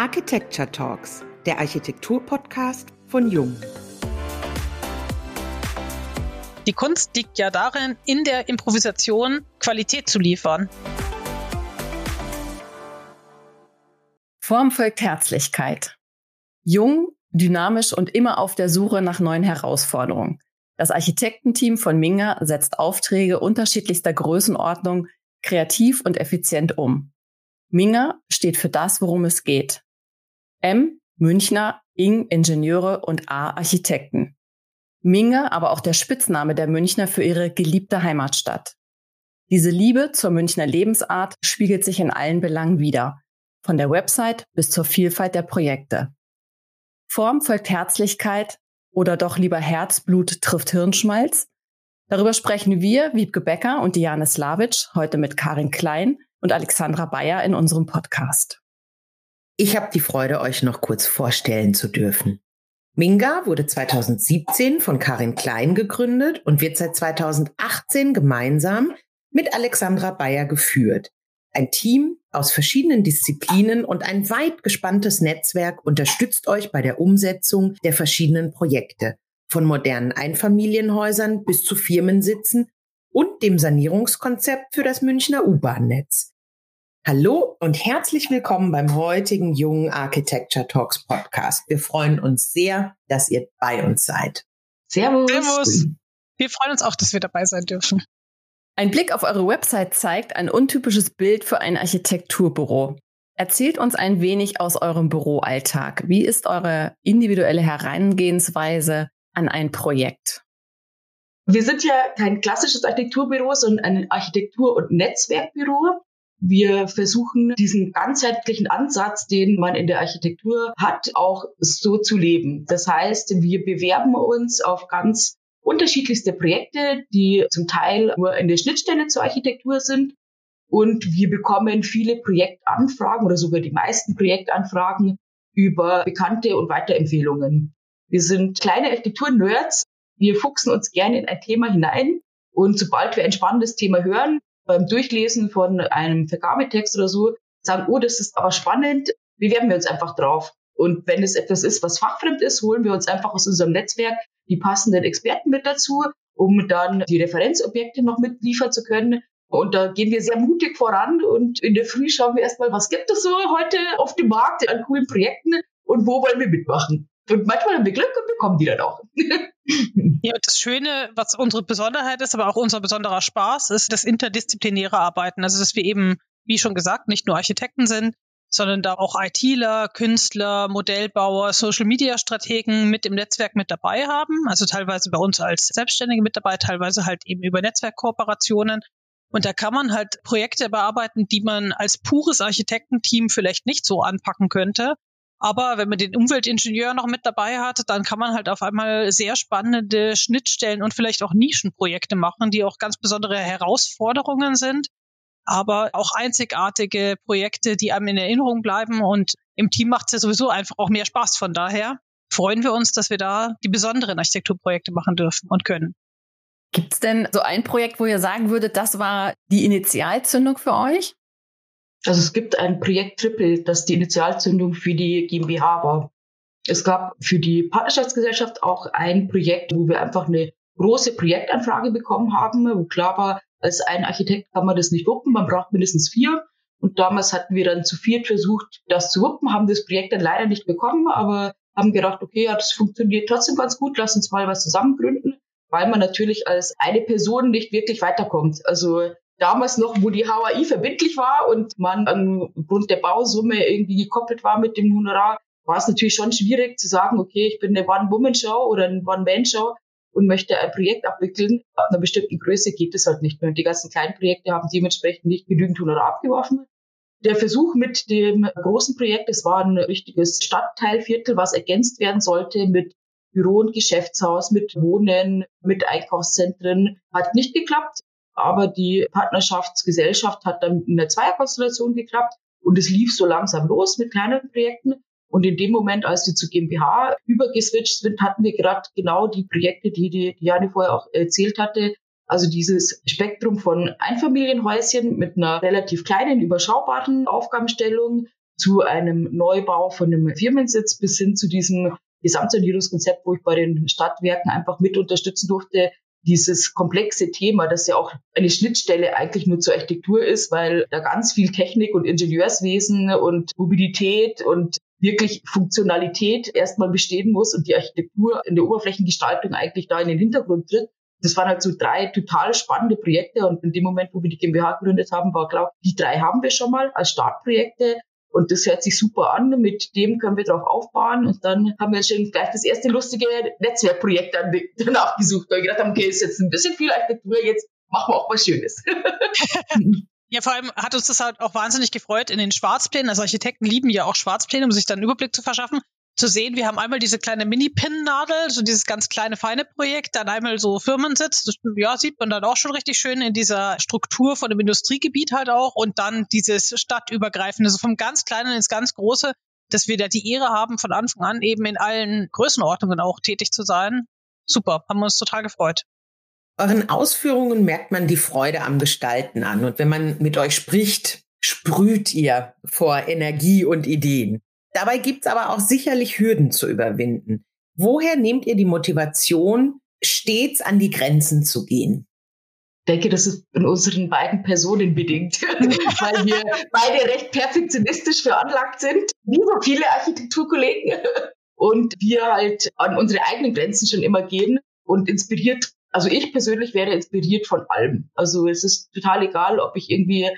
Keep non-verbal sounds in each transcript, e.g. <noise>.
Architecture Talks, der Architektur-Podcast von Jung. Die Kunst liegt ja darin, in der Improvisation Qualität zu liefern. Form folgt Herzlichkeit. Jung, dynamisch und immer auf der Suche nach neuen Herausforderungen. Das Architektenteam von Minga setzt Aufträge unterschiedlichster Größenordnung kreativ und effizient um. Minga steht für das, worum es geht. M, Münchner, Ing, Ingenieure und A, Architekten. Minga, aber auch der Spitzname der Münchner für ihre geliebte Heimatstadt. Diese Liebe zur Münchner Lebensart spiegelt sich in allen Belangen wider, von der Website bis zur Vielfalt der Projekte. Form folgt Herzlichkeit, oder doch lieber Herzblut trifft Hirnschmalz? Darüber sprechen wir, Wiebke Becker und Diane Slavic, heute mit Karin Klein und Alexandra Bayer in unserem Podcast. Ich habe die Freude, euch noch kurz vorstellen zu dürfen. Minga wurde 2017 von Karin Klein gegründet und wird seit 2018 gemeinsam mit Alexandra Bayer geführt. Ein Team aus verschiedenen Disziplinen und ein weit gespanntes Netzwerk unterstützt euch bei der Umsetzung der verschiedenen Projekte, von modernen Einfamilienhäusern bis zu Firmensitzen und dem Sanierungskonzept für das Münchner U-Bahn-Netz. Hallo und herzlich willkommen beim heutigen Jungen Architecture Talks Podcast. Wir freuen uns sehr, dass ihr bei uns seid. Servus. Servus. Wir freuen uns auch, dass wir dabei sein dürfen. Ein Blick auf eure Website zeigt ein untypisches Bild für ein Architekturbüro. Erzählt uns ein wenig aus eurem Büroalltag. Wie ist eure individuelle Herangehensweise an ein Projekt? Wir sind ja kein klassisches Architekturbüro, sondern ein Architektur- und Netzwerkbüro. Wir versuchen diesen ganzheitlichen Ansatz, den man in der Architektur hat, auch so zu leben. Das heißt, wir bewerben uns auf ganz unterschiedlichste Projekte, die zum Teil nur in der Schnittstelle zur Architektur sind. Und wir bekommen viele Projektanfragen oder sogar die meisten Projektanfragen über Bekannte und Weiterempfehlungen. Wir sind kleine Architektur-Nerds. Wir fuchsen uns gerne in ein Thema hinein. Und sobald wir ein spannendes Thema hören, beim Durchlesen von einem Vergabetext oder so, sagen, oh, das ist aber spannend, bewerben wir uns einfach drauf. Und wenn es etwas ist, was fachfremd ist, holen wir uns einfach aus unserem Netzwerk die passenden Experten mit dazu, um dann die Referenzobjekte noch mitliefern zu können. Und da gehen wir sehr mutig voran und in der Früh schauen wir erstmal, was gibt es so heute auf dem Markt an coolen Projekten und wo wollen wir mitmachen. Und manchmal haben wir Glück und bekommen die dann auch. <laughs> ja, das Schöne, was unsere Besonderheit ist, aber auch unser besonderer Spaß, ist das interdisziplinäre Arbeiten. Also, dass wir eben, wie schon gesagt, nicht nur Architekten sind, sondern da auch ITler, Künstler, Modellbauer, Social-Media-Strategen mit im Netzwerk mit dabei haben. Also teilweise bei uns als Selbstständige mit dabei, teilweise halt eben über Netzwerkkooperationen. Und da kann man halt Projekte bearbeiten, die man als pures Architektenteam vielleicht nicht so anpacken könnte. Aber wenn man den Umweltingenieur noch mit dabei hat, dann kann man halt auf einmal sehr spannende Schnittstellen und vielleicht auch Nischenprojekte machen, die auch ganz besondere Herausforderungen sind aber auch einzigartige Projekte, die einem in Erinnerung bleiben. Und im Team macht es ja sowieso einfach auch mehr Spaß. Von daher freuen wir uns, dass wir da die besonderen Architekturprojekte machen dürfen und können. Gibt es denn so ein Projekt, wo ihr sagen würdet, das war die Initialzündung für euch? Also es gibt ein Projekt Triple, das die Initialzündung für die GmbH war. Es gab für die Partnerschaftsgesellschaft auch ein Projekt, wo wir einfach eine große Projektanfrage bekommen haben, wo klar war, als ein Architekt kann man das nicht wuppen, man braucht mindestens vier. Und damals hatten wir dann zu viert versucht, das zu wuppen, haben das Projekt dann leider nicht bekommen, aber haben gedacht, okay, ja, das funktioniert trotzdem ganz gut, lass uns mal was zusammen gründen, weil man natürlich als eine Person nicht wirklich weiterkommt. Also damals noch, wo die HAI verbindlich war und man aufgrund der Bausumme irgendwie gekoppelt war mit dem Honorar, war es natürlich schon schwierig zu sagen, okay, ich bin eine One-Woman-Show oder eine One-Man-Show und möchte ein Projekt abwickeln. Ab einer bestimmten Größe geht es halt nicht mehr. Und die ganzen kleinen Projekte haben dementsprechend nicht genügend Honorar abgeworfen. Der Versuch mit dem großen Projekt, es war ein richtiges Stadtteilviertel, was ergänzt werden sollte mit Büro und Geschäftshaus, mit Wohnen, mit Einkaufszentren, hat nicht geklappt. Aber die Partnerschaftsgesellschaft hat dann in der Zweierkonstellation geklappt und es lief so langsam los mit kleineren Projekten. Und in dem Moment, als wir zu GmbH übergeswitcht sind, hatten wir gerade genau die Projekte, die die Diane vorher auch erzählt hatte. Also dieses Spektrum von Einfamilienhäuschen mit einer relativ kleinen, überschaubaren Aufgabenstellung, zu einem Neubau von einem Firmensitz bis hin zu diesem Gesamtsanierungskonzept, wo ich bei den Stadtwerken einfach mit unterstützen durfte, dieses komplexe Thema, das ja auch eine Schnittstelle eigentlich nur zur Architektur ist, weil da ganz viel Technik und Ingenieurswesen und Mobilität und wirklich Funktionalität erstmal bestehen muss und die Architektur in der Oberflächengestaltung eigentlich da in den Hintergrund tritt. Das waren halt so drei total spannende Projekte und in dem Moment, wo wir die GmbH gegründet haben, war klar, die drei haben wir schon mal als Startprojekte und das hört sich super an. Mit dem können wir drauf aufbauen. Und dann haben wir schon gleich das erste lustige Netzwerkprojekt danach gesucht, weil wir gedacht haben, okay, ist jetzt ein bisschen viel Architektur, jetzt machen wir auch was Schönes. <laughs> <laughs> Ja, vor allem hat uns das halt auch wahnsinnig gefreut in den Schwarzplänen. Also Architekten lieben ja auch Schwarzpläne, um sich dann einen Überblick zu verschaffen zu sehen. Wir haben einmal diese kleine Mini-Pin-Nadel, so dieses ganz kleine, feine Projekt, dann einmal so Firmensitz. Ja, sieht man dann auch schon richtig schön in dieser Struktur von dem Industriegebiet halt auch. Und dann dieses stadtübergreifende, so vom ganz Kleinen ins ganz Große, dass wir da die Ehre haben, von Anfang an eben in allen Größenordnungen auch tätig zu sein. Super, haben wir uns total gefreut. Euren Ausführungen merkt man die Freude am Gestalten an. Und wenn man mit euch spricht, sprüht ihr vor Energie und Ideen. Dabei gibt's aber auch sicherlich Hürden zu überwinden. Woher nehmt ihr die Motivation, stets an die Grenzen zu gehen? Ich denke, das ist in unseren beiden Personen bedingt, <laughs> weil wir beide recht perfektionistisch veranlagt sind, wie so viele Architekturkollegen. Und wir halt an unsere eigenen Grenzen schon immer gehen und inspiriert, also ich persönlich wäre inspiriert von allem. Also es ist total egal, ob ich irgendwie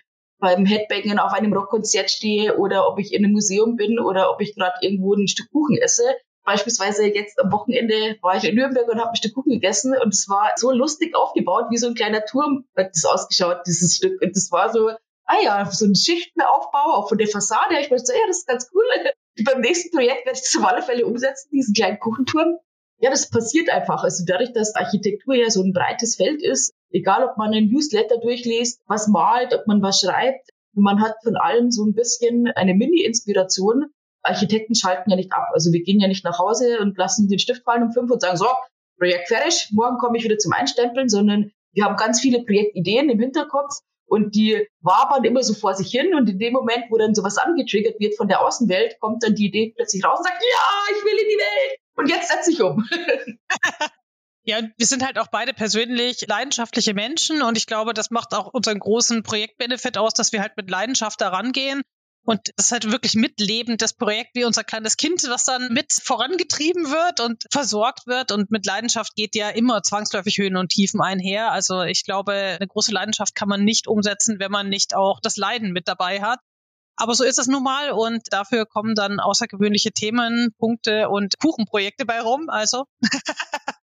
beim Headbangen auf einem Rockkonzert stehe oder ob ich in einem Museum bin oder ob ich gerade irgendwo ein Stück Kuchen esse. Beispielsweise jetzt am Wochenende war ich in Nürnberg und habe ein Stück Kuchen gegessen und es war so lustig aufgebaut, wie so ein kleiner Turm hat das ausgeschaut, dieses Stück. Und das war so, ah ja, so ein Schichtenaufbau, auch von der Fassade. Ich dachte so, ja, das ist ganz cool. <laughs> Beim nächsten Projekt werde ich das auf alle Fälle umsetzen, diesen kleinen Kuchenturm. Ja, das passiert einfach. Also dadurch, dass Architektur ja so ein breites Feld ist, egal ob man einen Newsletter durchliest, was malt, ob man was schreibt, man hat von allem so ein bisschen eine Mini-Inspiration. Architekten schalten ja nicht ab. Also wir gehen ja nicht nach Hause und lassen den Stift fallen um fünf und sagen, so, Projekt fertig, morgen komme ich wieder zum Einstempeln, sondern wir haben ganz viele Projektideen im Hinterkopf und die wabern immer so vor sich hin und in dem Moment, wo dann sowas angetriggert wird von der Außenwelt, kommt dann die Idee plötzlich raus und sagt, ja, ich will in die Welt und jetzt setze ich um. <laughs> Ja, wir sind halt auch beide persönlich leidenschaftliche Menschen und ich glaube, das macht auch unseren großen Projektbenefit aus, dass wir halt mit Leidenschaft da rangehen. Und das ist halt wirklich mitlebend, das Projekt wie unser kleines Kind, was dann mit vorangetrieben wird und versorgt wird. Und mit Leidenschaft geht ja immer zwangsläufig Höhen und Tiefen einher. Also ich glaube, eine große Leidenschaft kann man nicht umsetzen, wenn man nicht auch das Leiden mit dabei hat. Aber so ist es nun mal und dafür kommen dann außergewöhnliche Themen, Punkte und Kuchenprojekte bei rum. Also <laughs>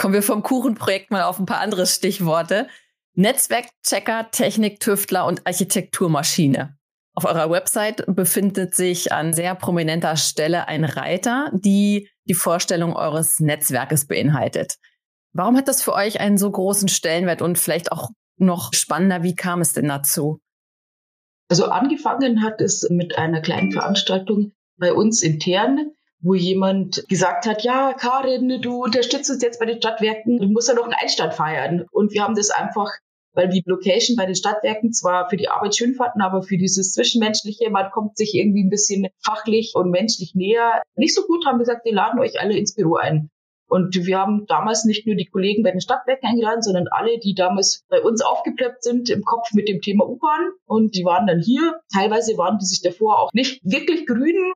Kommen wir vom Kuchenprojekt mal auf ein paar andere Stichworte. Netzwerkchecker, Techniktüftler und Architekturmaschine. Auf eurer Website befindet sich an sehr prominenter Stelle ein Reiter, die die Vorstellung eures Netzwerkes beinhaltet. Warum hat das für euch einen so großen Stellenwert und vielleicht auch noch spannender, wie kam es denn dazu? Also angefangen hat es mit einer kleinen Veranstaltung bei uns intern, wo jemand gesagt hat, ja, Karin, du unterstützt uns jetzt bei den Stadtwerken, du musst ja noch einen Einstand feiern. Und wir haben das einfach, weil die Location bei den Stadtwerken zwar für die Arbeit schön fanden, aber für dieses Zwischenmenschliche, man kommt sich irgendwie ein bisschen fachlich und menschlich näher, nicht so gut, haben wir gesagt, wir laden euch alle ins Büro ein. Und wir haben damals nicht nur die Kollegen bei den Stadtwerken eingeladen, sondern alle, die damals bei uns aufgeplöppt sind im Kopf mit dem Thema U-Bahn. Und die waren dann hier. Teilweise waren die sich davor auch nicht wirklich grün,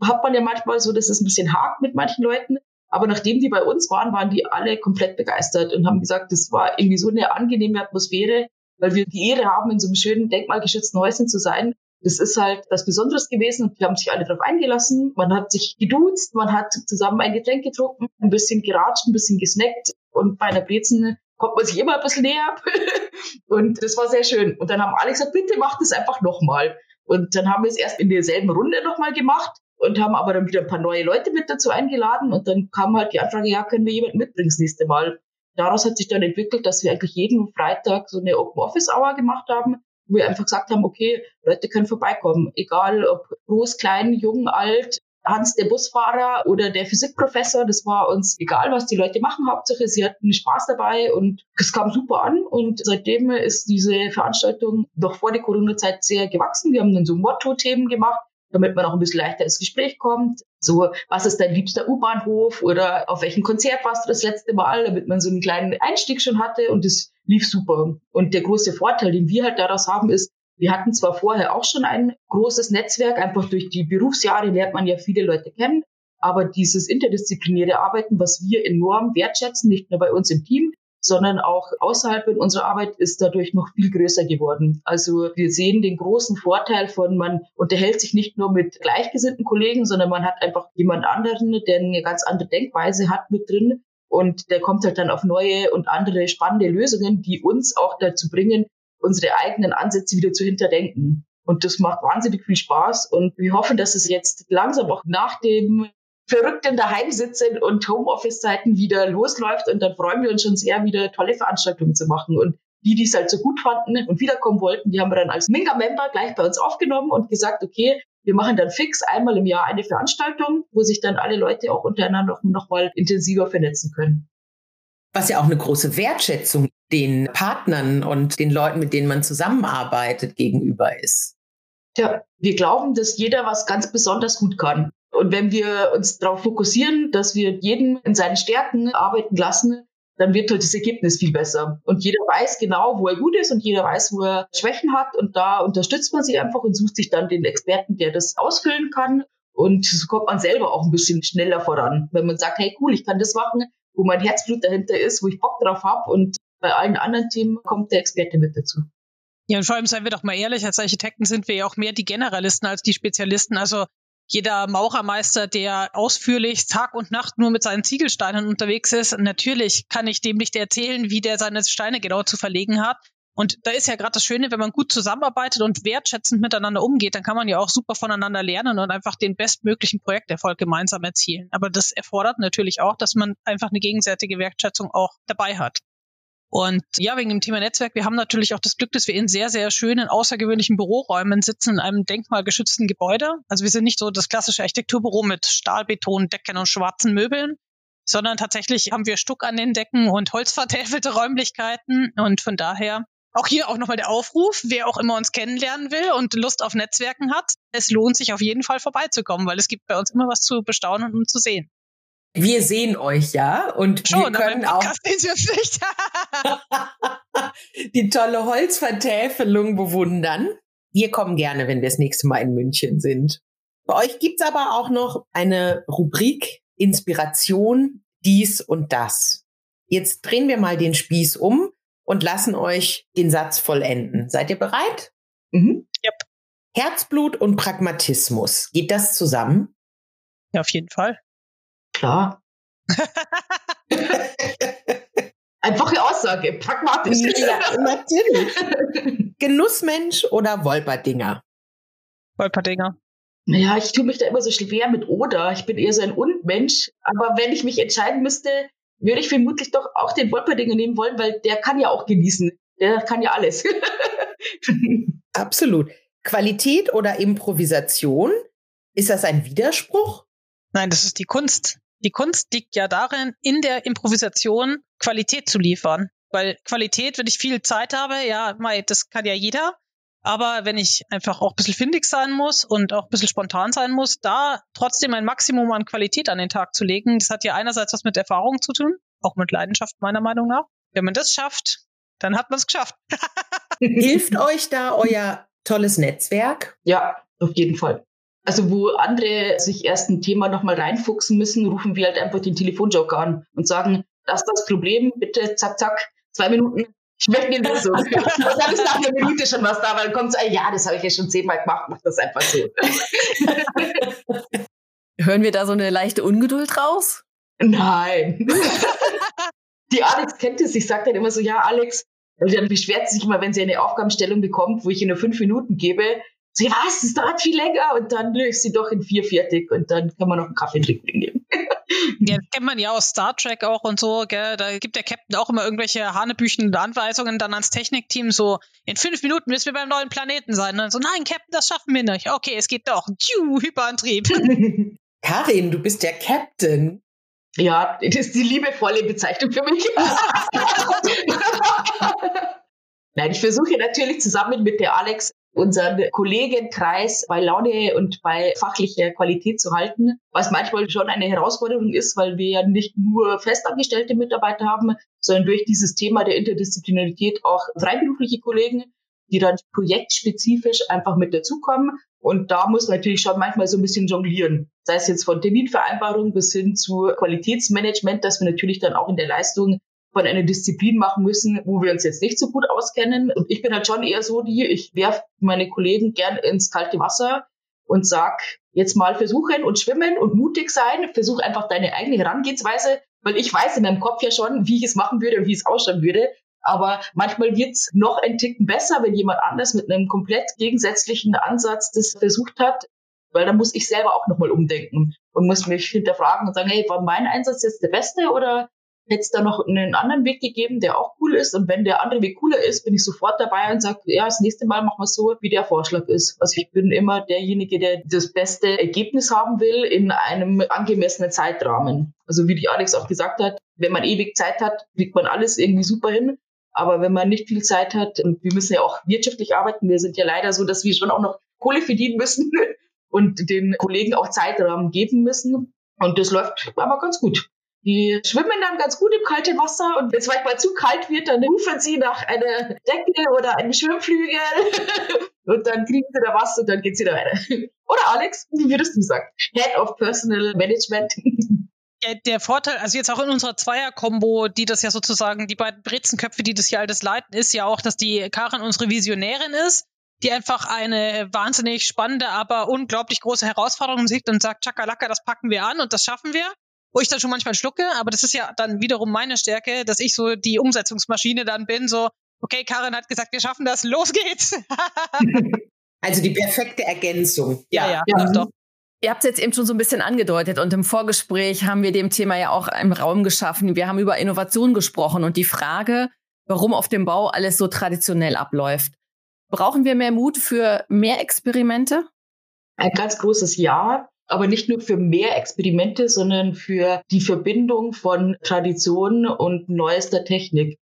hat man ja manchmal so, dass es ein bisschen hakt mit manchen Leuten. Aber nachdem die bei uns waren, waren die alle komplett begeistert und haben gesagt, das war irgendwie so eine angenehme Atmosphäre, weil wir die Ehre haben, in so einem schönen denkmalgeschützten Häuschen zu sein. Das ist halt was Besonderes gewesen und die haben sich alle darauf eingelassen. Man hat sich geduzt, man hat zusammen ein Getränk getrunken, ein bisschen geratscht, ein bisschen gesnackt und bei einer Brezen kommt man sich immer ein bisschen näher. <laughs> und das war sehr schön. Und dann haben alle gesagt, bitte macht es einfach nochmal. Und dann haben wir es erst in derselben Runde nochmal gemacht und haben aber dann wieder ein paar neue Leute mit dazu eingeladen und dann kam halt die Anfrage, ja, können wir jemanden mitbringen das nächste Mal. Daraus hat sich dann entwickelt, dass wir eigentlich jeden Freitag so eine Open Office Hour gemacht haben, wo wir einfach gesagt haben, okay, Leute können vorbeikommen, egal ob groß, klein, jung, alt, Hans der Busfahrer oder der Physikprofessor, das war uns egal, was die Leute machen. Hauptsache, sie hatten Spaß dabei und es kam super an. Und seitdem ist diese Veranstaltung noch vor der Corona-Zeit sehr gewachsen. Wir haben dann so Motto-Themen gemacht damit man auch ein bisschen leichter ins Gespräch kommt. So, was ist dein liebster U-Bahnhof oder auf welchem Konzert warst du das letzte Mal, damit man so einen kleinen Einstieg schon hatte und das lief super. Und der große Vorteil, den wir halt daraus haben, ist, wir hatten zwar vorher auch schon ein großes Netzwerk, einfach durch die Berufsjahre lernt man ja viele Leute kennen, aber dieses interdisziplinäre Arbeiten, was wir enorm wertschätzen, nicht nur bei uns im Team, sondern auch außerhalb in unserer Arbeit ist dadurch noch viel größer geworden. Also wir sehen den großen Vorteil von, man unterhält sich nicht nur mit gleichgesinnten Kollegen, sondern man hat einfach jemand anderen, der eine ganz andere Denkweise hat mit drin. Und der kommt halt dann auf neue und andere spannende Lösungen, die uns auch dazu bringen, unsere eigenen Ansätze wieder zu hinterdenken. Und das macht wahnsinnig viel Spaß. Und wir hoffen, dass es jetzt langsam auch nach dem verrückten Daheimsitzen und Homeoffice-Zeiten wieder losläuft. Und dann freuen wir uns schon sehr, wieder tolle Veranstaltungen zu machen. Und die, die es halt so gut fanden und wiederkommen wollten, die haben wir dann als Minga-Member gleich bei uns aufgenommen und gesagt, okay, wir machen dann fix einmal im Jahr eine Veranstaltung, wo sich dann alle Leute auch untereinander noch, noch mal intensiver vernetzen können. Was ja auch eine große Wertschätzung den Partnern und den Leuten, mit denen man zusammenarbeitet, gegenüber ist. Ja, wir glauben, dass jeder was ganz besonders gut kann. Und wenn wir uns darauf fokussieren, dass wir jeden in seinen Stärken arbeiten lassen, dann wird halt das Ergebnis viel besser. Und jeder weiß genau, wo er gut ist und jeder weiß, wo er Schwächen hat. Und da unterstützt man sich einfach und sucht sich dann den Experten, der das ausfüllen kann. Und so kommt man selber auch ein bisschen schneller voran, wenn man sagt, hey cool, ich kann das machen, wo mein Herzblut dahinter ist, wo ich Bock drauf habe. Und bei allen anderen Themen kommt der Experte mit dazu. Ja, und vor allem seien wir doch mal ehrlich, als Architekten sind wir ja auch mehr die Generalisten als die Spezialisten. Also jeder Maurermeister, der ausführlich Tag und Nacht nur mit seinen Ziegelsteinen unterwegs ist, natürlich kann ich dem nicht erzählen, wie der seine Steine genau zu verlegen hat. Und da ist ja gerade das Schöne, wenn man gut zusammenarbeitet und wertschätzend miteinander umgeht, dann kann man ja auch super voneinander lernen und einfach den bestmöglichen Projekterfolg gemeinsam erzielen. Aber das erfordert natürlich auch, dass man einfach eine gegenseitige Wertschätzung auch dabei hat. Und ja, wegen dem Thema Netzwerk, wir haben natürlich auch das Glück, dass wir in sehr, sehr schönen, außergewöhnlichen Büroräumen sitzen, in einem denkmalgeschützten Gebäude. Also wir sind nicht so das klassische Architekturbüro mit Stahlbeton, Decken und schwarzen Möbeln, sondern tatsächlich haben wir Stuck an den Decken und holzvertäfelte Räumlichkeiten. Und von daher auch hier auch nochmal der Aufruf, wer auch immer uns kennenlernen will und Lust auf Netzwerken hat, es lohnt sich auf jeden Fall vorbeizukommen, weil es gibt bei uns immer was zu bestaunen und zu sehen. Wir sehen euch ja und Schon, wir können auch <laughs> die tolle Holzvertäfelung bewundern. Wir kommen gerne, wenn wir das nächste Mal in München sind. Bei euch gibt's aber auch noch eine Rubrik Inspiration, dies und das. Jetzt drehen wir mal den Spieß um und lassen euch den Satz vollenden. Seid ihr bereit? Mhm. Yep. Herzblut und Pragmatismus. Geht das zusammen? Ja, auf jeden Fall. Klar. Einfache Aussage, pragmatisch. Ja, natürlich. <laughs> Genussmensch oder Wolperdinger? Wolperdinger. Naja, ich tue mich da immer so schwer mit oder. Ich bin eher so ein Und-Mensch. Aber wenn ich mich entscheiden müsste, würde ich vermutlich doch auch den Wolperdinger nehmen wollen, weil der kann ja auch genießen. Der kann ja alles. <laughs> Absolut. Qualität oder Improvisation? Ist das ein Widerspruch? Nein, das ist die Kunst. Die Kunst liegt ja darin, in der Improvisation Qualität zu liefern. Weil Qualität, wenn ich viel Zeit habe, ja, das kann ja jeder. Aber wenn ich einfach auch ein bisschen findig sein muss und auch ein bisschen spontan sein muss, da trotzdem ein Maximum an Qualität an den Tag zu legen, das hat ja einerseits was mit Erfahrung zu tun, auch mit Leidenschaft meiner Meinung nach. Wenn man das schafft, dann hat man es geschafft. <laughs> Hilft euch da euer tolles Netzwerk? Ja, auf jeden Fall. Also wo andere sich erst ein Thema nochmal reinfuchsen müssen, rufen wir halt einfach den Telefonjoker an und sagen, das ist das Problem, bitte zack, zack, zwei Minuten, ich möchte eine Lösung. und dann ist nach einer Minute schon was da, weil dann kommt so, ja, das habe ich ja schon zehnmal gemacht, mach das einfach so. <laughs> Hören wir da so eine leichte Ungeduld raus? Nein. <laughs> Die Alex kennt es, ich sage dann immer so, ja, Alex, und dann beschwert sie sich immer, wenn sie eine Aufgabenstellung bekommt, wo ich ihr nur fünf Minuten gebe, sie was, das dauert viel länger und dann ist sie doch in vier fertig und dann kann man noch einen Kaffee trinken gehen. Ja, kennt man ja aus Star Trek auch und so, gell? Da gibt der Captain auch immer irgendwelche hanebüchenden Anweisungen dann ans Technikteam, so in fünf Minuten müssen wir beim neuen Planeten sein. Und dann so, nein, Captain, das schaffen wir nicht. Okay, es geht doch. Tschu, Hyperantrieb. <laughs> Karin, du bist der Captain. Ja, das ist die liebevolle Bezeichnung für mich. <laughs> <laughs> Nein, ich versuche natürlich zusammen mit der Alex unseren Kollegenkreis bei Laune und bei fachlicher Qualität zu halten, was manchmal schon eine Herausforderung ist, weil wir ja nicht nur festangestellte Mitarbeiter haben, sondern durch dieses Thema der Interdisziplinarität auch freiberufliche Kollegen, die dann projektspezifisch einfach mit dazukommen. Und da muss man natürlich schon manchmal so ein bisschen jonglieren. Sei es jetzt von Terminvereinbarung bis hin zu Qualitätsmanagement, dass wir natürlich dann auch in der Leistung von einer Disziplin machen müssen, wo wir uns jetzt nicht so gut auskennen. Und ich bin halt schon eher so die, ich werfe meine Kollegen gern ins kalte Wasser und sag, jetzt mal versuchen und schwimmen und mutig sein. Versuch einfach deine eigene Herangehensweise, weil ich weiß in meinem Kopf ja schon, wie ich es machen würde und wie es ausschauen würde. Aber manchmal wird's noch ein Ticken besser, wenn jemand anders mit einem komplett gegensätzlichen Ansatz das versucht hat, weil dann muss ich selber auch nochmal umdenken und muss mich hinterfragen und sagen, hey, war mein Einsatz jetzt der beste oder hätte es da noch einen anderen Weg gegeben, der auch cool ist. Und wenn der andere Weg cooler ist, bin ich sofort dabei und sage, ja, das nächste Mal machen wir so, wie der Vorschlag ist. Also ich bin immer derjenige, der das beste Ergebnis haben will in einem angemessenen Zeitrahmen. Also wie die Alex auch gesagt hat, wenn man ewig Zeit hat, kriegt man alles irgendwie super hin. Aber wenn man nicht viel Zeit hat, und wir müssen ja auch wirtschaftlich arbeiten, wir sind ja leider so, dass wir schon auch noch Kohle verdienen müssen <laughs> und den Kollegen auch Zeitrahmen geben müssen. Und das läuft aber ganz gut. Die schwimmen dann ganz gut im kalten Wasser und wenn es manchmal zu kalt wird, dann rufen sie nach einer Decke oder einem Schwimmflügel <laughs> und dann kriegen sie da was und dann geht's wieder weiter. <laughs> Oder Alex, wie würdest du sagen? Head of Personal Management. <laughs> Der, Vorteil, also jetzt auch in unserer Zweier-Kombo, die das ja sozusagen, die beiden Brezenköpfe, die das hier alles leiten, ist ja auch, dass die Karin unsere Visionärin ist, die einfach eine wahnsinnig spannende, aber unglaublich große Herausforderung sieht und sagt, Chakalaka, das packen wir an und das schaffen wir wo ich dann schon manchmal schlucke, aber das ist ja dann wiederum meine Stärke, dass ich so die Umsetzungsmaschine dann bin, so, okay, Karin hat gesagt, wir schaffen das, los geht's. <laughs> also die perfekte Ergänzung. Ja, ja, ja. doch. Ihr habt es jetzt eben schon so ein bisschen angedeutet und im Vorgespräch haben wir dem Thema ja auch einen Raum geschaffen. Wir haben über Innovation gesprochen und die Frage, warum auf dem Bau alles so traditionell abläuft. Brauchen wir mehr Mut für mehr Experimente? Ein ganz großes Ja aber nicht nur für mehr Experimente, sondern für die Verbindung von Tradition und neuester Technik.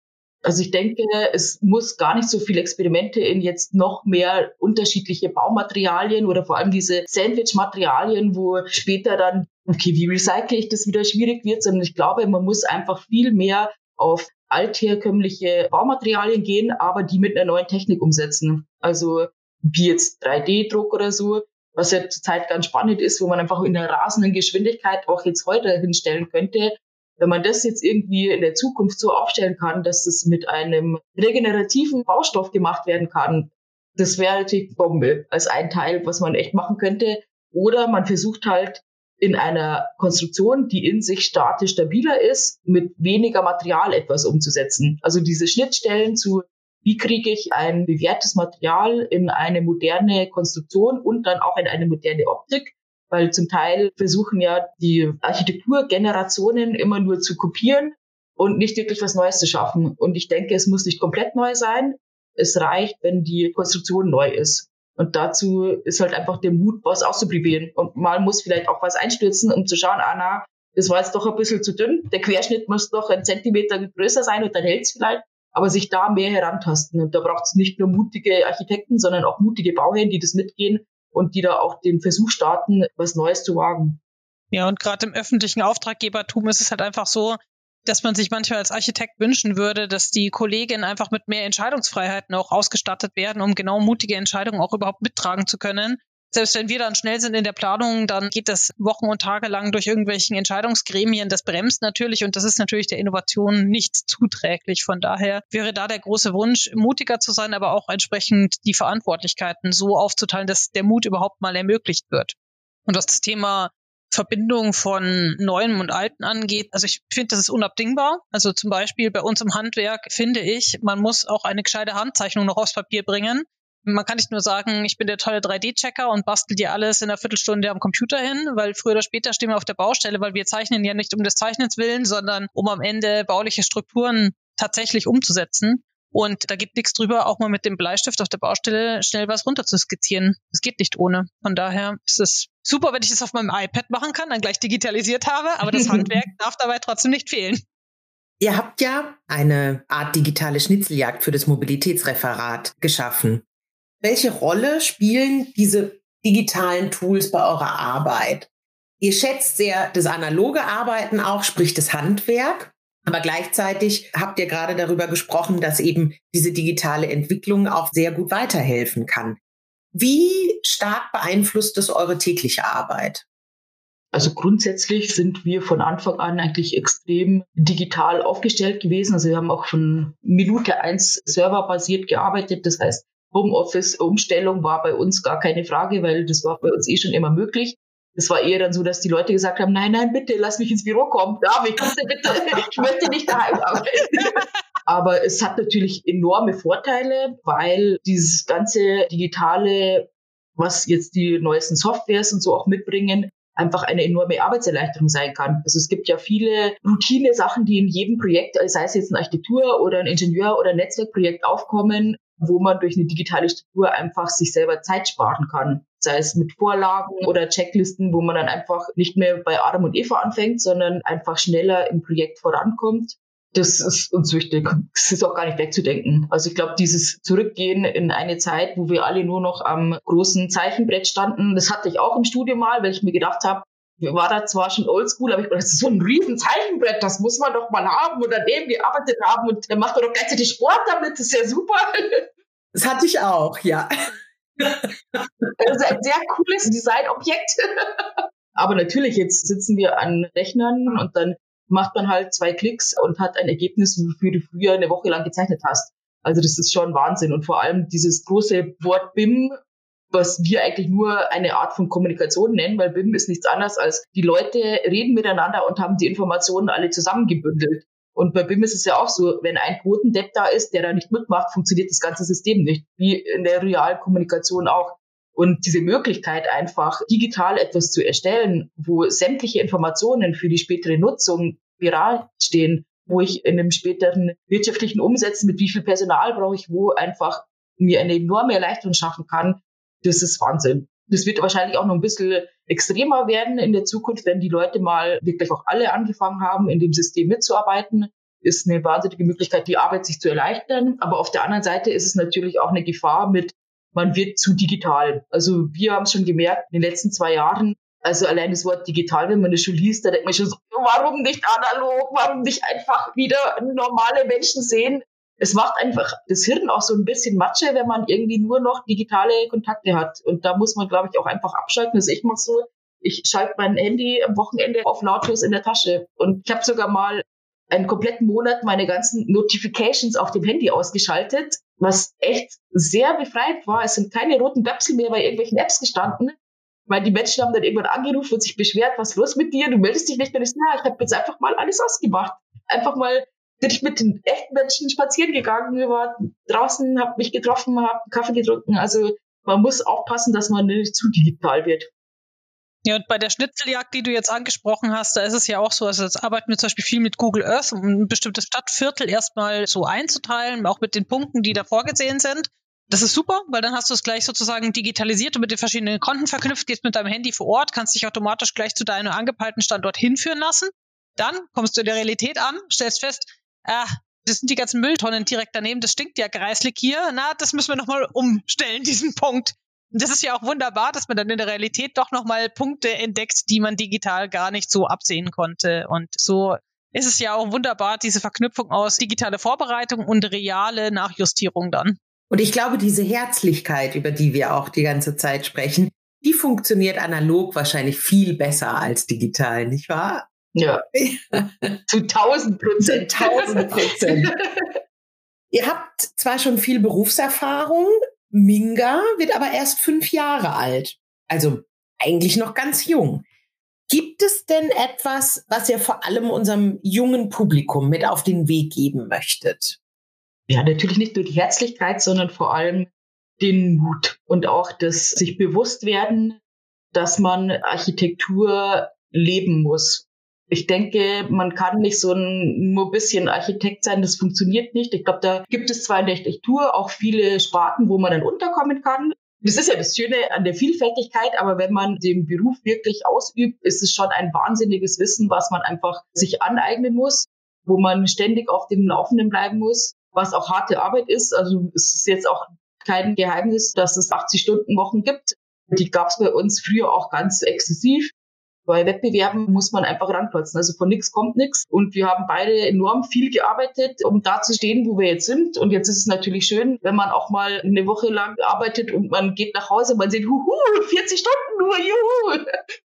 Also ich denke, es muss gar nicht so viele Experimente in jetzt noch mehr unterschiedliche Baumaterialien oder vor allem diese Sandwich-Materialien, wo später dann, okay, wie recycle ich das wieder schwierig wird, sondern ich glaube, man muss einfach viel mehr auf altherkömmliche Baumaterialien gehen, aber die mit einer neuen Technik umsetzen. Also wie jetzt 3D-Druck oder so, was ja zurzeit ganz spannend ist, wo man einfach in einer rasenden Geschwindigkeit auch jetzt heute hinstellen könnte. Wenn man das jetzt irgendwie in der Zukunft so aufstellen kann, dass es mit einem regenerativen Baustoff gemacht werden kann, das wäre natürlich Bombe als ein Teil, was man echt machen könnte. Oder man versucht halt in einer Konstruktion, die in sich statisch stabiler ist, mit weniger Material etwas umzusetzen. Also diese Schnittstellen zu wie kriege ich ein bewährtes Material in eine moderne Konstruktion und dann auch in eine moderne Optik? Weil zum Teil versuchen ja die Architekturgenerationen immer nur zu kopieren und nicht wirklich was Neues zu schaffen. Und ich denke, es muss nicht komplett neu sein. Es reicht, wenn die Konstruktion neu ist. Und dazu ist halt einfach der Mut, was auszuprobieren. Und mal muss vielleicht auch was einstürzen, um zu schauen, ah na, das war jetzt doch ein bisschen zu dünn. Der Querschnitt muss doch ein Zentimeter größer sein und dann hält es vielleicht aber sich da mehr herantasten. Und da braucht es nicht nur mutige Architekten, sondern auch mutige Bauherren, die das mitgehen und die da auch den Versuch starten, was Neues zu wagen. Ja, und gerade im öffentlichen Auftraggebertum ist es halt einfach so, dass man sich manchmal als Architekt wünschen würde, dass die Kolleginnen einfach mit mehr Entscheidungsfreiheiten auch ausgestattet werden, um genau mutige Entscheidungen auch überhaupt mittragen zu können selbst wenn wir dann schnell sind in der Planung, dann geht das Wochen und Tage lang durch irgendwelchen Entscheidungsgremien. Das bremst natürlich und das ist natürlich der Innovation nicht zuträglich. Von daher wäre da der große Wunsch, mutiger zu sein, aber auch entsprechend die Verantwortlichkeiten so aufzuteilen, dass der Mut überhaupt mal ermöglicht wird. Und was das Thema Verbindung von Neuem und Alten angeht. Also ich finde, das ist unabdingbar. Also zum Beispiel bei uns im Handwerk finde ich, man muss auch eine gescheite Handzeichnung noch aufs Papier bringen. Man kann nicht nur sagen, ich bin der tolle 3D-Checker und bastel dir alles in einer Viertelstunde am Computer hin, weil früher oder später stehen wir auf der Baustelle, weil wir zeichnen ja nicht um des Zeichnens willen, sondern um am Ende bauliche Strukturen tatsächlich umzusetzen. Und da gibt nichts drüber, auch mal mit dem Bleistift auf der Baustelle schnell was runter zu skizzieren. Es geht nicht ohne. Von daher ist es super, wenn ich das auf meinem iPad machen kann, dann gleich digitalisiert habe, aber das <laughs> Handwerk darf dabei trotzdem nicht fehlen. Ihr habt ja eine Art digitale Schnitzeljagd für das Mobilitätsreferat geschaffen. Welche Rolle spielen diese digitalen Tools bei eurer Arbeit? Ihr schätzt sehr das analoge Arbeiten auch, sprich das Handwerk. Aber gleichzeitig habt ihr gerade darüber gesprochen, dass eben diese digitale Entwicklung auch sehr gut weiterhelfen kann. Wie stark beeinflusst es eure tägliche Arbeit? Also grundsätzlich sind wir von Anfang an eigentlich extrem digital aufgestellt gewesen. Also wir haben auch von Minute eins serverbasiert gearbeitet. Das heißt, Homeoffice-Umstellung war bei uns gar keine Frage, weil das war bei uns eh schon immer möglich. Es war eher dann so, dass die Leute gesagt haben, nein, nein, bitte, lass mich ins Büro kommen. Darf ich, bitte, bitte, <laughs> ich möchte nicht daheim arbeiten. Aber es hat natürlich enorme Vorteile, weil dieses ganze digitale, was jetzt die neuesten Softwares und so auch mitbringen, einfach eine enorme Arbeitserleichterung sein kann. Also es gibt ja viele Routine-Sachen, die in jedem Projekt, sei es jetzt ein Architektur oder ein Ingenieur oder ein Netzwerkprojekt aufkommen, wo man durch eine digitale Struktur einfach sich selber Zeit sparen kann. Sei es mit Vorlagen oder Checklisten, wo man dann einfach nicht mehr bei Adam und Eva anfängt, sondern einfach schneller im Projekt vorankommt. Das ist uns wichtig. Das ist auch gar nicht wegzudenken. Also ich glaube, dieses Zurückgehen in eine Zeit, wo wir alle nur noch am großen Zeichenbrett standen, das hatte ich auch im Studio mal, weil ich mir gedacht habe, war da zwar schon oldschool, aber ich dachte, das ist so ein riesen Zeichenbrett, das muss man doch mal haben und an dem gearbeitet haben und dann macht man doch gleichzeitig Sport damit, das ist ja super. Das hatte ich auch, ja. Das ist ein sehr cooles Designobjekt. Aber natürlich, jetzt sitzen wir an Rechnern und dann macht man halt zwei Klicks und hat ein Ergebnis, wofür du früher eine Woche lang gezeichnet hast. Also das ist schon Wahnsinn. Und vor allem dieses große Wort BIM, was wir eigentlich nur eine Art von Kommunikation nennen, weil BIM ist nichts anderes als die Leute reden miteinander und haben die Informationen alle zusammengebündelt. Und bei BIM ist es ja auch so, wenn ein Quotendepp da ist, der da nicht mitmacht, funktioniert das ganze System nicht. Wie in der realen Kommunikation auch. Und diese Möglichkeit einfach digital etwas zu erstellen, wo sämtliche Informationen für die spätere Nutzung viral stehen, wo ich in einem späteren wirtschaftlichen Umsetzen mit wie viel Personal brauche ich, wo einfach mir eine enorme Erleichterung schaffen kann, das ist Wahnsinn. Das wird wahrscheinlich auch noch ein bisschen extremer werden in der Zukunft, wenn die Leute mal wirklich auch alle angefangen haben, in dem System mitzuarbeiten. Ist eine wahnsinnige Möglichkeit, die Arbeit sich zu erleichtern. Aber auf der anderen Seite ist es natürlich auch eine Gefahr mit, man wird zu digital. Also wir haben es schon gemerkt, in den letzten zwei Jahren, also allein das Wort digital, wenn man das schon liest, da denkt man schon so, warum nicht analog, warum nicht einfach wieder normale Menschen sehen? Es macht einfach das Hirn auch so ein bisschen Matsche, wenn man irgendwie nur noch digitale Kontakte hat. Und da muss man, glaube ich, auch einfach abschalten. Also ich mache so, ich schalte mein Handy am Wochenende auf lautlos in der Tasche. Und ich habe sogar mal einen kompletten Monat meine ganzen Notifications auf dem Handy ausgeschaltet, was echt sehr befreit war. Es sind keine roten Bäpsel mehr bei irgendwelchen Apps gestanden, weil die Menschen haben dann irgendwann angerufen und sich beschwert, was ist los mit dir? Du meldest dich nicht mehr. Ich, na, ich habe jetzt einfach mal alles ausgemacht. Einfach mal bin ich mit den echten Menschen spazieren gegangen, wir waren draußen, habe mich getroffen, habe Kaffee getrunken. Also man muss aufpassen, dass man nicht zu digital wird. Ja, und bei der Schnitzeljagd, die du jetzt angesprochen hast, da ist es ja auch so, also jetzt arbeiten wir zum Beispiel viel mit Google Earth, um ein bestimmtes Stadtviertel erstmal so einzuteilen, auch mit den Punkten, die da vorgesehen sind. Das ist super, weil dann hast du es gleich sozusagen digitalisiert und mit den verschiedenen Konten verknüpft, gehst mit deinem Handy vor Ort, kannst dich automatisch gleich zu deinem angepeilten Standort hinführen lassen. Dann kommst du in der Realität an, stellst fest, ah, das sind die ganzen Mülltonnen direkt daneben, das stinkt ja greislig hier, na, das müssen wir nochmal umstellen, <laughs> diesen Punkt. Und das ist ja auch wunderbar, dass man dann in der Realität doch nochmal Punkte entdeckt, die man digital gar nicht so absehen konnte. Und so ist es ja auch wunderbar, diese Verknüpfung aus digitale Vorbereitung und reale Nachjustierung dann. Und ich glaube, diese Herzlichkeit, über die wir auch die ganze Zeit sprechen, die funktioniert analog wahrscheinlich viel besser als digital, nicht wahr? Ja. <laughs> Zu tausend Prozent. Zu tausend Prozent. <laughs> Ihr habt zwar schon viel Berufserfahrung, Minga wird aber erst fünf Jahre alt. Also eigentlich noch ganz jung. Gibt es denn etwas, was ihr vor allem unserem jungen Publikum mit auf den Weg geben möchtet? Ja, natürlich nicht nur die Herzlichkeit, sondern vor allem den Mut und auch das sich bewusst werden, dass man Architektur leben muss ich denke, man kann nicht so ein nur bisschen Architekt sein, das funktioniert nicht. Ich glaube, da gibt es zwar in der Architektur auch viele Sparten, wo man dann unterkommen kann. Das ist ja das Schöne an der Vielfältigkeit, aber wenn man den Beruf wirklich ausübt, ist es schon ein wahnsinniges Wissen, was man einfach sich aneignen muss, wo man ständig auf dem Laufenden bleiben muss, was auch harte Arbeit ist. Also es ist jetzt auch kein Geheimnis, dass es 80-Stunden-Wochen gibt. Die gab es bei uns früher auch ganz exzessiv. Bei Wettbewerben muss man einfach ranklotzen. Also von nichts kommt nichts. Und wir haben beide enorm viel gearbeitet, um da zu stehen, wo wir jetzt sind. Und jetzt ist es natürlich schön, wenn man auch mal eine Woche lang arbeitet und man geht nach Hause und man sieht, huhu, 40 Stunden nur, juhu.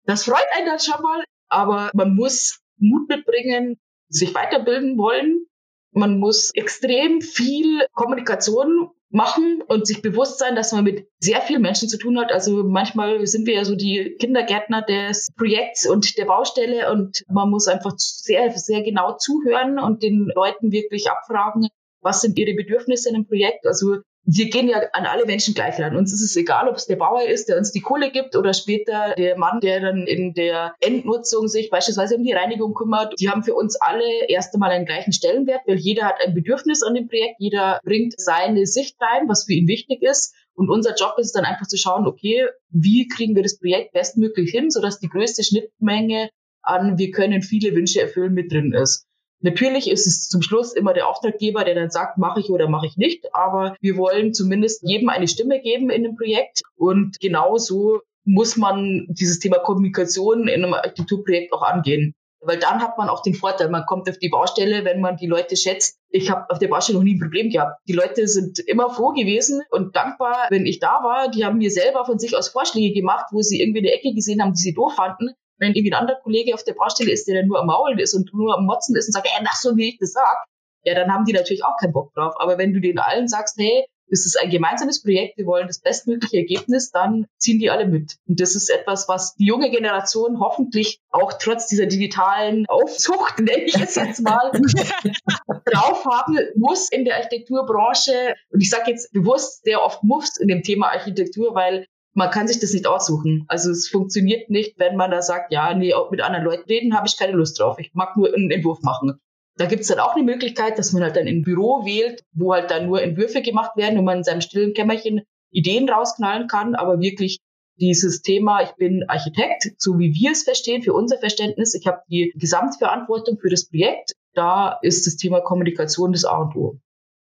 Das freut einen dann schon mal. Aber man muss Mut mitbringen, sich weiterbilden wollen. Man muss extrem viel Kommunikation machen und sich bewusst sein, dass man mit sehr vielen Menschen zu tun hat. Also manchmal sind wir ja so die Kindergärtner des Projekts und der Baustelle und man muss einfach sehr, sehr genau zuhören und den Leuten wirklich abfragen, was sind ihre Bedürfnisse in einem Projekt. Also wir gehen ja an alle Menschen gleich ran. Uns ist es egal, ob es der Bauer ist, der uns die Kohle gibt oder später der Mann, der dann in der Endnutzung sich beispielsweise um die Reinigung kümmert. Die haben für uns alle erst einmal einen gleichen Stellenwert, weil jeder hat ein Bedürfnis an dem Projekt, jeder bringt seine Sicht rein, was für ihn wichtig ist. Und unser Job ist dann einfach zu schauen, okay, wie kriegen wir das Projekt bestmöglich hin, sodass die größte Schnittmenge an wir können viele Wünsche erfüllen mit drin ist. Natürlich ist es zum Schluss immer der Auftraggeber, der dann sagt, mache ich oder mache ich nicht. Aber wir wollen zumindest jedem eine Stimme geben in dem Projekt. Und genauso muss man dieses Thema Kommunikation in einem Architekturprojekt auch angehen. Weil dann hat man auch den Vorteil, man kommt auf die Baustelle, wenn man die Leute schätzt. Ich habe auf der Baustelle noch nie ein Problem gehabt. Die Leute sind immer froh gewesen und dankbar, wenn ich da war. Die haben mir selber von sich aus Vorschläge gemacht, wo sie irgendwie eine Ecke gesehen haben, die sie doof fanden. Wenn irgendwie ein anderer Kollege auf der Baustelle ist, der dann nur am Maulen ist und nur am Motzen ist und sagt, ey, mach so, wie ich das sag, ja, dann haben die natürlich auch keinen Bock drauf. Aber wenn du denen allen sagst, hey, es ist ein gemeinsames Projekt, wir wollen das bestmögliche Ergebnis, dann ziehen die alle mit. Und das ist etwas, was die junge Generation hoffentlich auch trotz dieser digitalen Aufzucht, <laughs> nenne ich es jetzt mal, <laughs> drauf haben muss in der Architekturbranche. Und ich sage jetzt bewusst sehr oft muss in dem Thema Architektur, weil man kann sich das nicht aussuchen. Also es funktioniert nicht, wenn man da sagt, ja, nee, mit anderen Leuten reden habe ich keine Lust drauf. Ich mag nur einen Entwurf machen. Da gibt es dann auch eine Möglichkeit, dass man halt dann ein Büro wählt, wo halt dann nur Entwürfe gemacht werden und man in seinem stillen Kämmerchen Ideen rausknallen kann, aber wirklich dieses Thema, ich bin Architekt, so wie wir es verstehen, für unser Verständnis, ich habe die Gesamtverantwortung für das Projekt, da ist das Thema Kommunikation das A und O.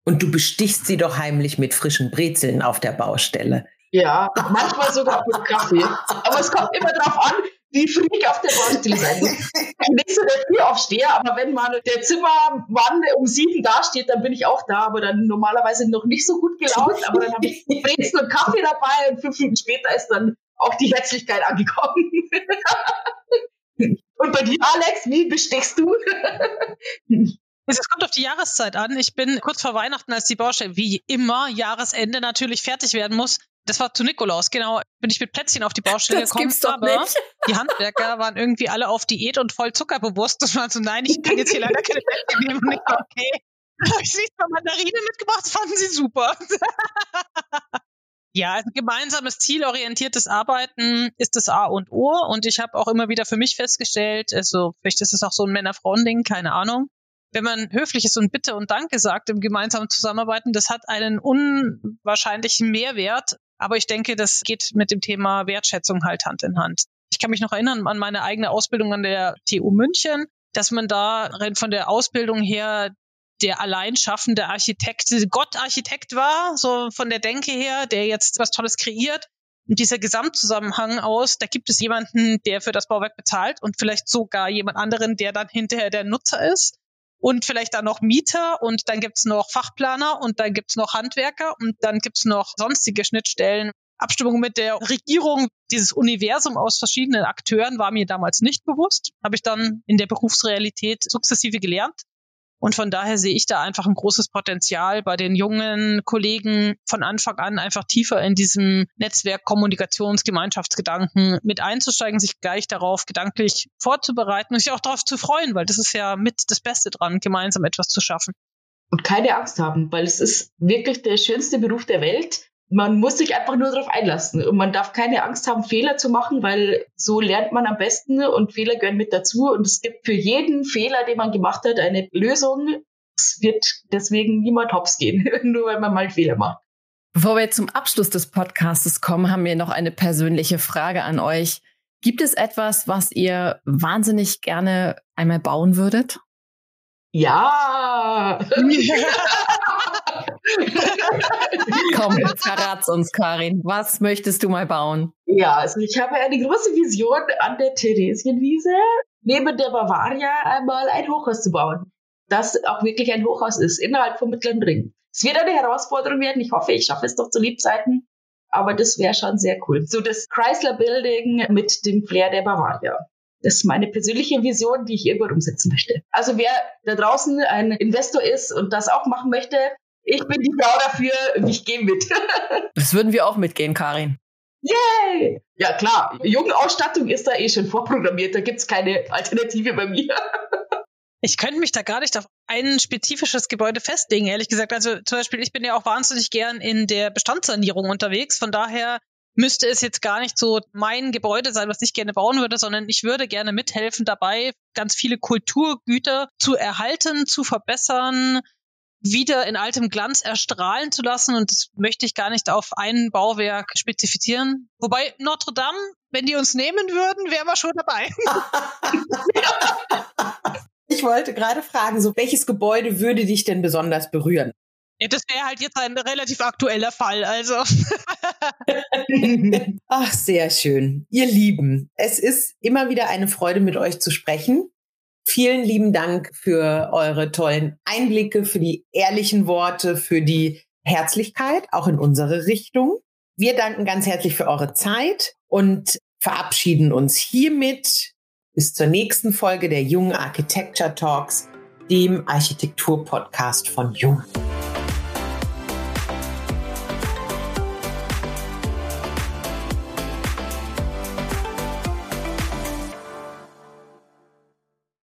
Und du bestichst sie doch heimlich mit frischen Brezeln auf der Baustelle. Ja, manchmal sogar mit Kaffee. Aber es kommt immer darauf an, wie früh ich auf der Baustelle sein muss. Nicht so der Frühaufsteher, aber wenn mal der Zimmermann um sieben dasteht, dann bin ich auch da, aber dann normalerweise noch nicht so gut gelaunt, aber dann habe ich Brezel und Kaffee dabei und fünf Minuten später ist dann auch die Herzlichkeit angekommen. und bei dir, Alex, wie bestichst du? Es kommt auf die Jahreszeit an. Ich bin kurz vor Weihnachten, als die Baustelle wie immer Jahresende natürlich fertig werden muss, das war zu Nikolaus, genau. Bin ich mit Plätzchen auf die Baustelle das gekommen, aber die Handwerker waren irgendwie alle auf Diät und voll zuckerbewusst. Das war so, nein, ich kann jetzt hier leider keine Plätzchen nehmen. Und ich war, okay. Habe ich sie mal Mandarine mitgebracht, fanden sie super. ja, also gemeinsames zielorientiertes Arbeiten ist das A und O. Und ich habe auch immer wieder für mich festgestellt, also vielleicht ist es auch so ein Männer-Frauen-Ding, keine Ahnung wenn man höflich ist und Bitte und Danke sagt im gemeinsamen Zusammenarbeiten, das hat einen unwahrscheinlichen Mehrwert, aber ich denke, das geht mit dem Thema Wertschätzung halt Hand in Hand. Ich kann mich noch erinnern an meine eigene Ausbildung an der TU München, dass man da von der Ausbildung her der allein schaffende Architekt, Gott-Architekt war, so von der Denke her, der jetzt was Tolles kreiert. Und dieser Gesamtzusammenhang aus, da gibt es jemanden, der für das Bauwerk bezahlt und vielleicht sogar jemand anderen, der dann hinterher der Nutzer ist und vielleicht dann noch Mieter und dann gibt's noch Fachplaner und dann gibt's noch Handwerker und dann gibt's noch sonstige Schnittstellen. Abstimmung mit der Regierung, dieses Universum aus verschiedenen Akteuren war mir damals nicht bewusst, habe ich dann in der Berufsrealität sukzessive gelernt. Und von daher sehe ich da einfach ein großes Potenzial bei den jungen Kollegen von Anfang an einfach tiefer in diesem Netzwerk Kommunikationsgemeinschaftsgedanken mit einzusteigen, sich gleich darauf gedanklich vorzubereiten und sich auch darauf zu freuen, weil das ist ja mit das Beste dran, gemeinsam etwas zu schaffen. Und keine Angst haben, weil es ist wirklich der schönste Beruf der Welt man muss sich einfach nur darauf einlassen und man darf keine Angst haben, Fehler zu machen, weil so lernt man am besten und Fehler gehören mit dazu und es gibt für jeden Fehler, den man gemacht hat, eine Lösung. Es wird deswegen niemand hops gehen, <laughs> nur weil man mal Fehler macht. Bevor wir zum Abschluss des Podcasts kommen, haben wir noch eine persönliche Frage an euch. Gibt es etwas, was ihr wahnsinnig gerne einmal bauen würdet? Ja. <laughs> <laughs> <laughs> Komm, verrat's uns, Karin. Was möchtest du mal bauen? Ja, also ich habe eine große Vision an der Theresienwiese, neben der Bavaria einmal ein Hochhaus zu bauen. Das auch wirklich ein Hochhaus ist, innerhalb vom Mittleren Ring. Es wird eine Herausforderung werden. Ich hoffe, ich schaffe es doch zu Lebzeiten. Aber das wäre schon sehr cool. So das Chrysler Building mit dem Flair der Bavaria. Das ist meine persönliche Vision, die ich irgendwann umsetzen möchte. Also wer da draußen ein Investor ist und das auch machen möchte, ich bin die Frau dafür, ich gehe mit. <laughs> das würden wir auch mitgehen, Karin. Yay! Ja klar, Jugendausstattung ist da eh schon vorprogrammiert, da gibt's keine Alternative bei mir. <laughs> Ich könnte mich da gar nicht auf ein spezifisches Gebäude festlegen, ehrlich gesagt. Also zum Beispiel, ich bin ja auch wahnsinnig gern in der Bestandssanierung unterwegs. Von daher müsste es jetzt gar nicht so mein Gebäude sein, was ich gerne bauen würde, sondern ich würde gerne mithelfen dabei, ganz viele Kulturgüter zu erhalten, zu verbessern, wieder in altem Glanz erstrahlen zu lassen. Und das möchte ich gar nicht auf ein Bauwerk spezifizieren. Wobei Notre Dame, wenn die uns nehmen würden, wären wir schon dabei. <laughs> ich wollte gerade fragen, so welches Gebäude würde dich denn besonders berühren? Ja, das wäre halt jetzt ein relativ aktueller Fall, also. <laughs> Ach, sehr schön. Ihr Lieben, es ist immer wieder eine Freude, mit euch zu sprechen. Vielen lieben Dank für eure tollen Einblicke, für die ehrlichen Worte, für die Herzlichkeit, auch in unsere Richtung. Wir danken ganz herzlich für eure Zeit und verabschieden uns hiermit bis zur nächsten Folge der Jung Architecture Talks, dem Architektur-Podcast von Jung.